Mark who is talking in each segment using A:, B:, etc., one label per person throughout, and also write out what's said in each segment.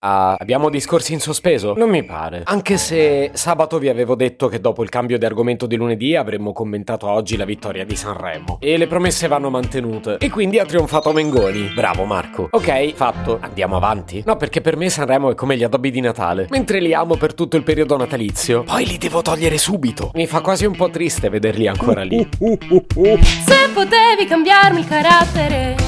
A: Ah, abbiamo discorsi in sospeso? Non mi pare. Anche se sabato vi avevo detto che dopo il cambio di argomento di lunedì avremmo commentato oggi la vittoria di Sanremo. E le promesse vanno mantenute. E quindi ha trionfato Mengoni. Bravo Marco. Ok, fatto. Andiamo avanti? No, perché per me Sanremo è come gli addobbi di Natale. Mentre li amo per tutto il periodo natalizio, poi li devo togliere subito. Mi fa quasi un po' triste vederli ancora lì.
B: Se potevi cambiarmi il carattere.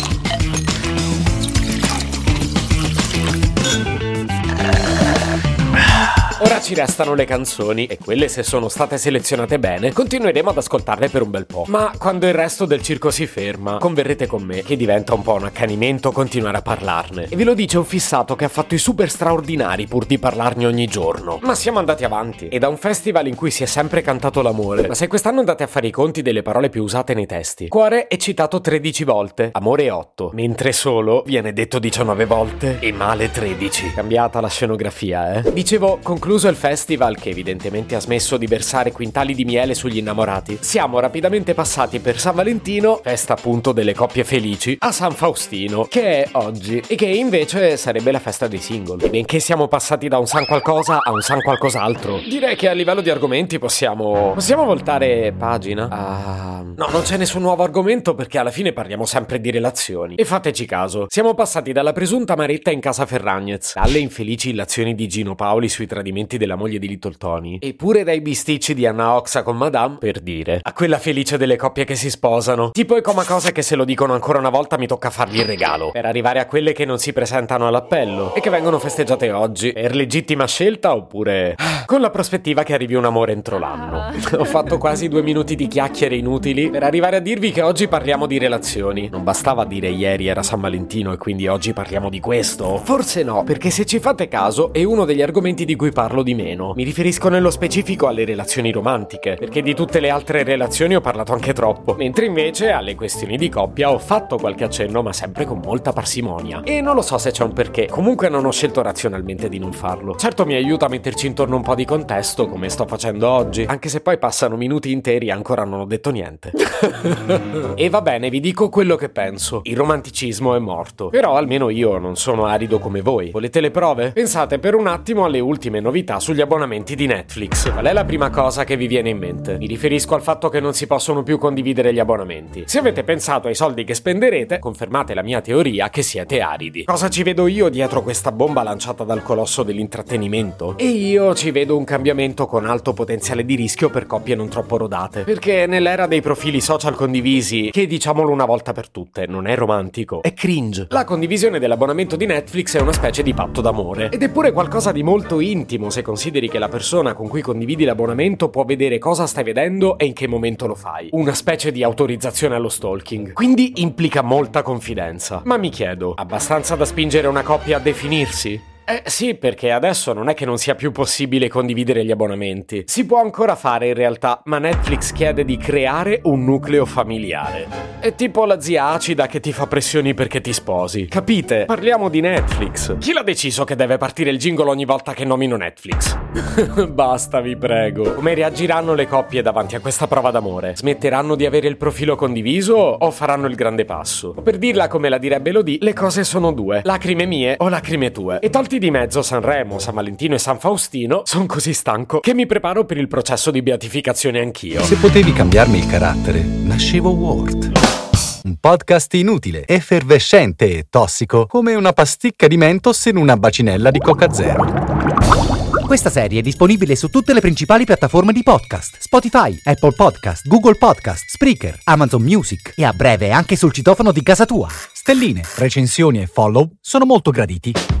A: Ora ci restano le canzoni e quelle se sono state selezionate bene continueremo ad ascoltarle per un bel po'. Ma quando il resto del circo si ferma, converrete con me che diventa un po' un accanimento continuare a parlarne. E ve lo dice un fissato che ha fatto i super straordinari pur di parlarne ogni giorno. Ma siamo andati avanti e da un festival in cui si è sempre cantato l'amore. Ma se quest'anno andate a fare i conti delle parole più usate nei testi, cuore è citato 13 volte, amore 8, mentre solo viene detto 19 volte e male 13. Cambiata la scenografia, eh? Dicevo, concluso il festival, che evidentemente ha smesso di versare quintali di miele sugli innamorati, siamo rapidamente passati per San Valentino, festa appunto delle coppie felici, a San Faustino, che è oggi, e che invece sarebbe la festa dei single. E benché siamo passati da un San qualcosa a un San qualcos'altro, direi che a livello di argomenti possiamo... possiamo voltare pagina? Ah... No, non c'è nessun nuovo argomento perché alla fine parliamo sempre di relazioni. E fateci caso, siamo passati dalla presunta maretta in casa Ferragnez, alle infelici illazioni di Gino Paoli sui tradimenti della moglie di Little Tony, eppure dai bisticci di Anna Oxa con Madame, per dire, a quella felice delle coppie che si sposano. Tipo e come cose che se lo dicono ancora una volta mi tocca fargli il regalo, per arrivare a quelle che non si presentano all'appello e che vengono festeggiate oggi, per legittima scelta oppure con la prospettiva che arrivi un amore entro l'anno. Ho fatto quasi due minuti di chiacchiere inutili per arrivare a dirvi che oggi parliamo di relazioni. Non bastava dire ieri era San Valentino e quindi oggi parliamo di questo? Forse no, perché se ci fate caso è uno degli argomenti di cui parlo di meno. Mi riferisco nello specifico alle relazioni romantiche, perché di tutte le altre relazioni ho parlato anche troppo, mentre invece alle questioni di coppia ho fatto qualche accenno ma sempre con molta parsimonia. E non lo so se c'è un perché, comunque non ho scelto razionalmente di non farlo. Certo mi aiuta a metterci intorno un po' di contesto, come sto facendo oggi, anche se poi passano minuti interi e ancora non ho detto niente. e va bene, vi dico quello che penso. Il romanticismo è morto. Però almeno io non sono arido come voi. Volete le prove? Pensate per un attimo alle ultime novità sugli abbonamenti di Netflix. Qual è la prima cosa che vi viene in mente? Mi riferisco al fatto che non si possono più condividere gli abbonamenti. Se avete pensato ai soldi che spenderete, confermate la mia teoria che siete aridi. Cosa ci vedo io dietro questa bomba lanciata dal colosso dell'intrattenimento? E io ci vedo un cambiamento con alto potenziale di rischio per coppie non troppo rodate. Perché nell'era dei profili social condivisi, che diciamolo una volta per tutte, non è romantico, è cringe. La condivisione dell'abbonamento di Netflix è una specie di patto d'amore. Ed è pure qualcosa di molto intimo se consideri che la persona con cui condividi l'abbonamento può vedere cosa stai vedendo e in che momento lo fai. Una specie di autorizzazione allo stalking. Quindi implica molta confidenza. Ma mi chiedo, abbastanza da spingere una coppia a definirsi? Eh sì, perché adesso non è che non sia più possibile condividere gli abbonamenti. Si può ancora fare in realtà, ma Netflix chiede di creare un nucleo familiare. È tipo la zia acida che ti fa pressioni perché ti sposi. Capite? Parliamo di Netflix. Chi l'ha deciso che deve partire il jingle ogni volta che nomino Netflix? Basta, vi prego. Come reagiranno le coppie davanti a questa prova d'amore? Smetteranno di avere il profilo condiviso o faranno il grande passo? Per dirla come la direbbe Lodi, le cose sono due. Lacrime mie o lacrime tue. E tolti di mezzo Sanremo, San Valentino e San Faustino, sono così stanco che mi preparo per il processo di beatificazione anch'io.
C: Se potevi cambiarmi il carattere, nascevo Ward. Un podcast inutile, effervescente e tossico, come una pasticca di mentos in una bacinella di Coca Zero.
D: Questa serie è disponibile su tutte le principali piattaforme di podcast: Spotify, Apple Podcast, Google Podcast, Spreaker, Amazon Music e a breve anche sul citofono di casa tua.
C: Stelline, recensioni e follow sono molto graditi.